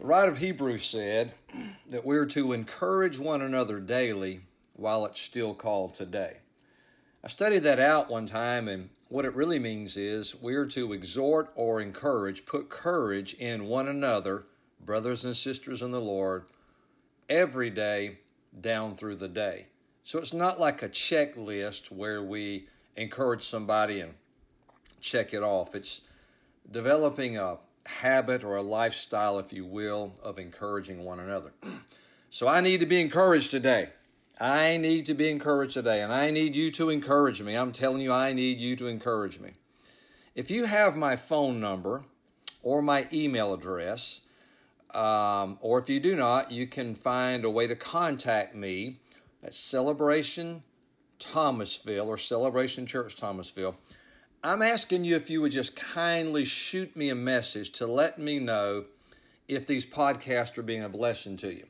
The writer of Hebrews said that we're to encourage one another daily while it's still called today. I studied that out one time, and what it really means is we're to exhort or encourage, put courage in one another, brothers and sisters in the Lord, every day down through the day. So it's not like a checklist where we encourage somebody and check it off. It's developing a habit or a lifestyle, if you will, of encouraging one another. so I need to be encouraged today. I need to be encouraged today, and I need you to encourage me. I'm telling you, I need you to encourage me. If you have my phone number or my email address, um, or if you do not, you can find a way to contact me at Celebration Thomasville or Celebration Church Thomasville. I'm asking you if you would just kindly shoot me a message to let me know if these podcasts are being a blessing to you.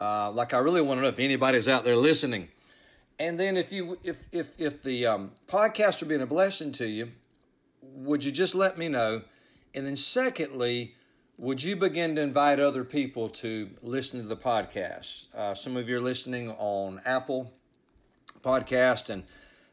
Uh, like I really want to know if anybody's out there listening. And then if you if if if the um, podcasts are being a blessing to you, would you just let me know? And then secondly, would you begin to invite other people to listen to the podcast? Uh, some of you are listening on Apple Podcast and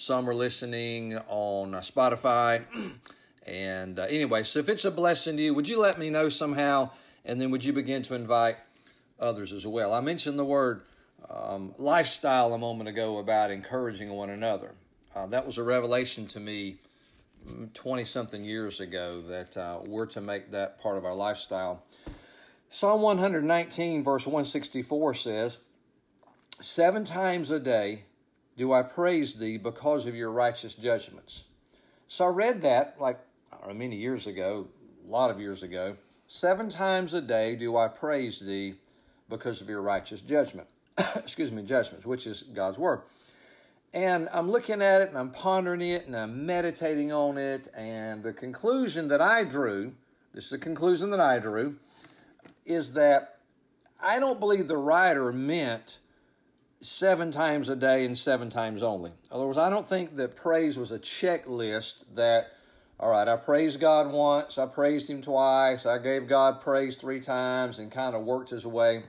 some are listening on uh, Spotify. and uh, anyway, so if it's a blessing to you, would you let me know somehow? And then would you begin to invite others as well? I mentioned the word um, lifestyle a moment ago about encouraging one another. Uh, that was a revelation to me 20 something years ago that uh, we're to make that part of our lifestyle. Psalm 119, verse 164 says, Seven times a day do I praise thee because of your righteous judgments. So I read that like know, many years ago, a lot of years ago. Seven times a day do I praise thee because of your righteous judgment. Excuse me, judgments, which is God's word. And I'm looking at it and I'm pondering it and I'm meditating on it. And the conclusion that I drew, this is the conclusion that I drew, is that I don't believe the writer meant seven times a day and seven times only. In other words, I don't think that praise was a checklist that, all right, I praised God once, I praised Him twice, I gave God praise three times, and kind of worked his way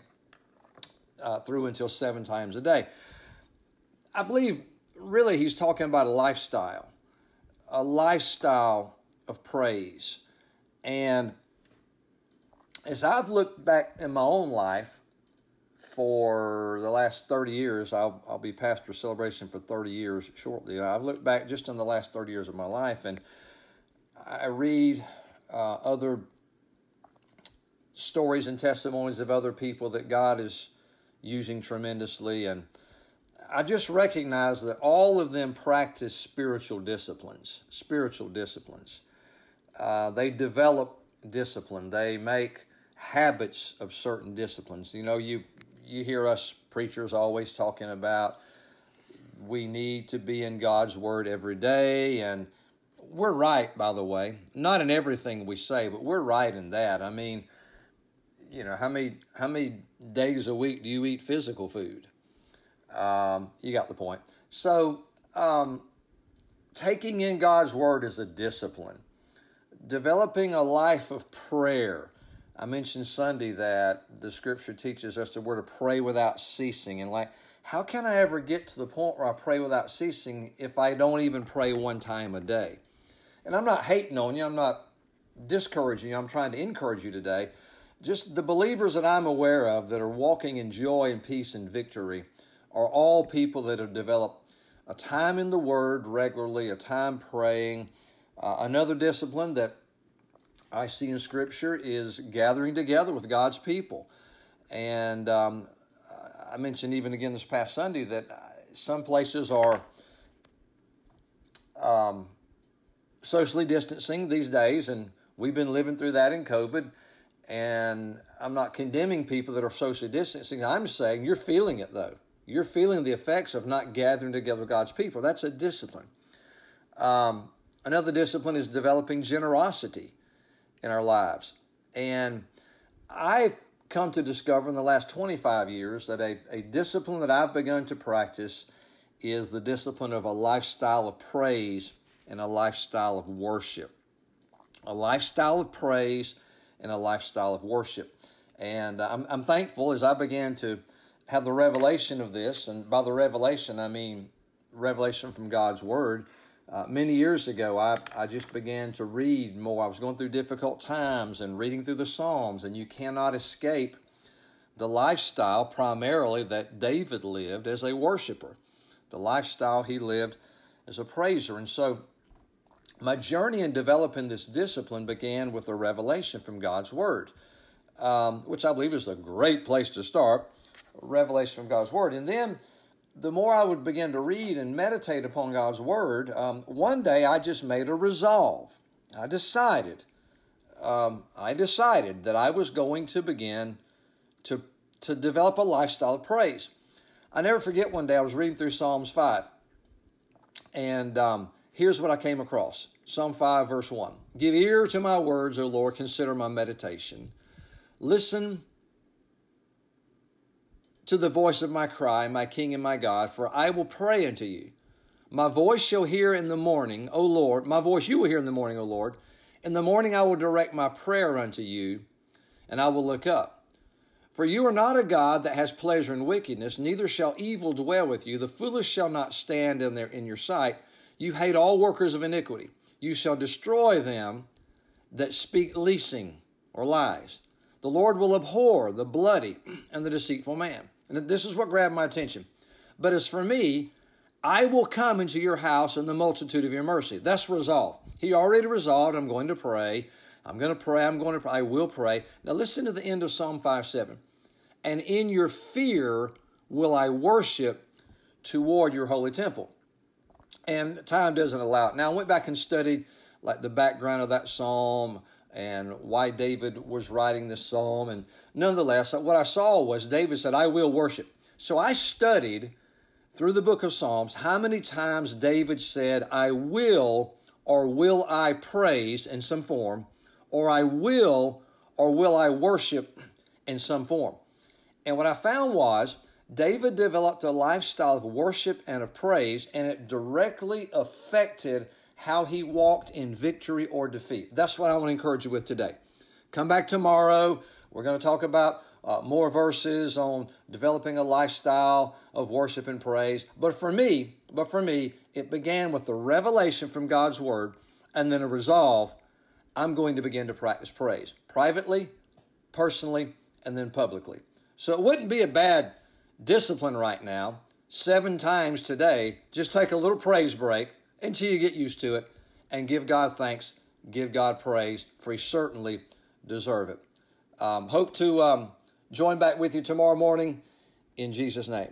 uh, through until seven times a day. I believe really he's talking about a lifestyle, a lifestyle of praise. And as I've looked back in my own life, for the last 30 years. I'll, I'll be pastor celebration for 30 years shortly. I've looked back just in the last 30 years of my life and I read uh, other stories and testimonies of other people that God is using tremendously. And I just recognize that all of them practice spiritual disciplines, spiritual disciplines. Uh, they develop discipline. They make habits of certain disciplines. You know, you you hear us preachers always talking about we need to be in God's Word every day. And we're right, by the way. Not in everything we say, but we're right in that. I mean, you know, how many how many days a week do you eat physical food? Um, you got the point. So, um, taking in God's Word is a discipline. Developing a life of prayer I mentioned Sunday that the scripture teaches us that we're to pray without ceasing. And like, how can I ever get to the point where I pray without ceasing if I don't even pray one time a day? And I'm not hating on you, I'm not discouraging you, I'm trying to encourage you today. Just the believers that I'm aware of that are walking in joy and peace and victory are all people that have developed a time in the Word regularly, a time praying. Uh, another discipline that I see in Scripture is gathering together with God's people. And um, I mentioned even again this past Sunday that some places are um, socially distancing these days, and we've been living through that in COVID. And I'm not condemning people that are socially distancing. I'm saying you're feeling it though. You're feeling the effects of not gathering together with God's people. That's a discipline. Um, another discipline is developing generosity in our lives. And I've come to discover in the last 25 years that a, a discipline that I've begun to practice is the discipline of a lifestyle of praise and a lifestyle of worship. A lifestyle of praise and a lifestyle of worship. And I'm, I'm thankful as I began to have the revelation of this, and by the revelation, I mean revelation from God's Word. Uh, many years ago, I, I just began to read more. I was going through difficult times and reading through the Psalms, and you cannot escape the lifestyle primarily that David lived as a worshiper, the lifestyle he lived as a praiser. And so, my journey in developing this discipline began with a revelation from God's Word, um, which I believe is a great place to start. Revelation from God's Word. And then the more I would begin to read and meditate upon God's Word, um, one day I just made a resolve. I decided, um, I decided that I was going to begin to, to develop a lifestyle of praise. I never forget one day I was reading through Psalms 5, and um, here's what I came across Psalm 5, verse 1. Give ear to my words, O Lord, consider my meditation. Listen to the voice of my cry, my King and my God, for I will pray unto you. My voice shall hear in the morning, O Lord. My voice you will hear in the morning, O Lord. In the morning I will direct my prayer unto you, and I will look up. For you are not a God that has pleasure in wickedness, neither shall evil dwell with you. The foolish shall not stand in, their, in your sight. You hate all workers of iniquity. You shall destroy them that speak leasing or lies. The Lord will abhor the bloody and the deceitful man. And this is what grabbed my attention. But as for me, I will come into your house in the multitude of your mercy. That's resolved. He already resolved, I'm going to pray. I'm going to pray. I'm going to pray. I will pray. Now listen to the end of Psalm 5 7. And in your fear will I worship toward your holy temple. And time doesn't allow it. Now I went back and studied like the background of that psalm, and why David was writing this psalm. And nonetheless, what I saw was David said, I will worship. So I studied through the book of Psalms how many times David said, I will or will I praise in some form, or I will or will I worship in some form. And what I found was David developed a lifestyle of worship and of praise, and it directly affected how he walked in victory or defeat. That's what I want to encourage you with today. Come back tomorrow. We're going to talk about uh, more verses on developing a lifestyle of worship and praise. But for me, but for me, it began with the revelation from God's word and then a resolve I'm going to begin to practice praise privately, personally, and then publicly. So it wouldn't be a bad discipline right now. Seven times today, just take a little praise break until you get used to it and give God thanks, give God praise, for He certainly deserve it. Um, hope to um, join back with you tomorrow morning in Jesus' name.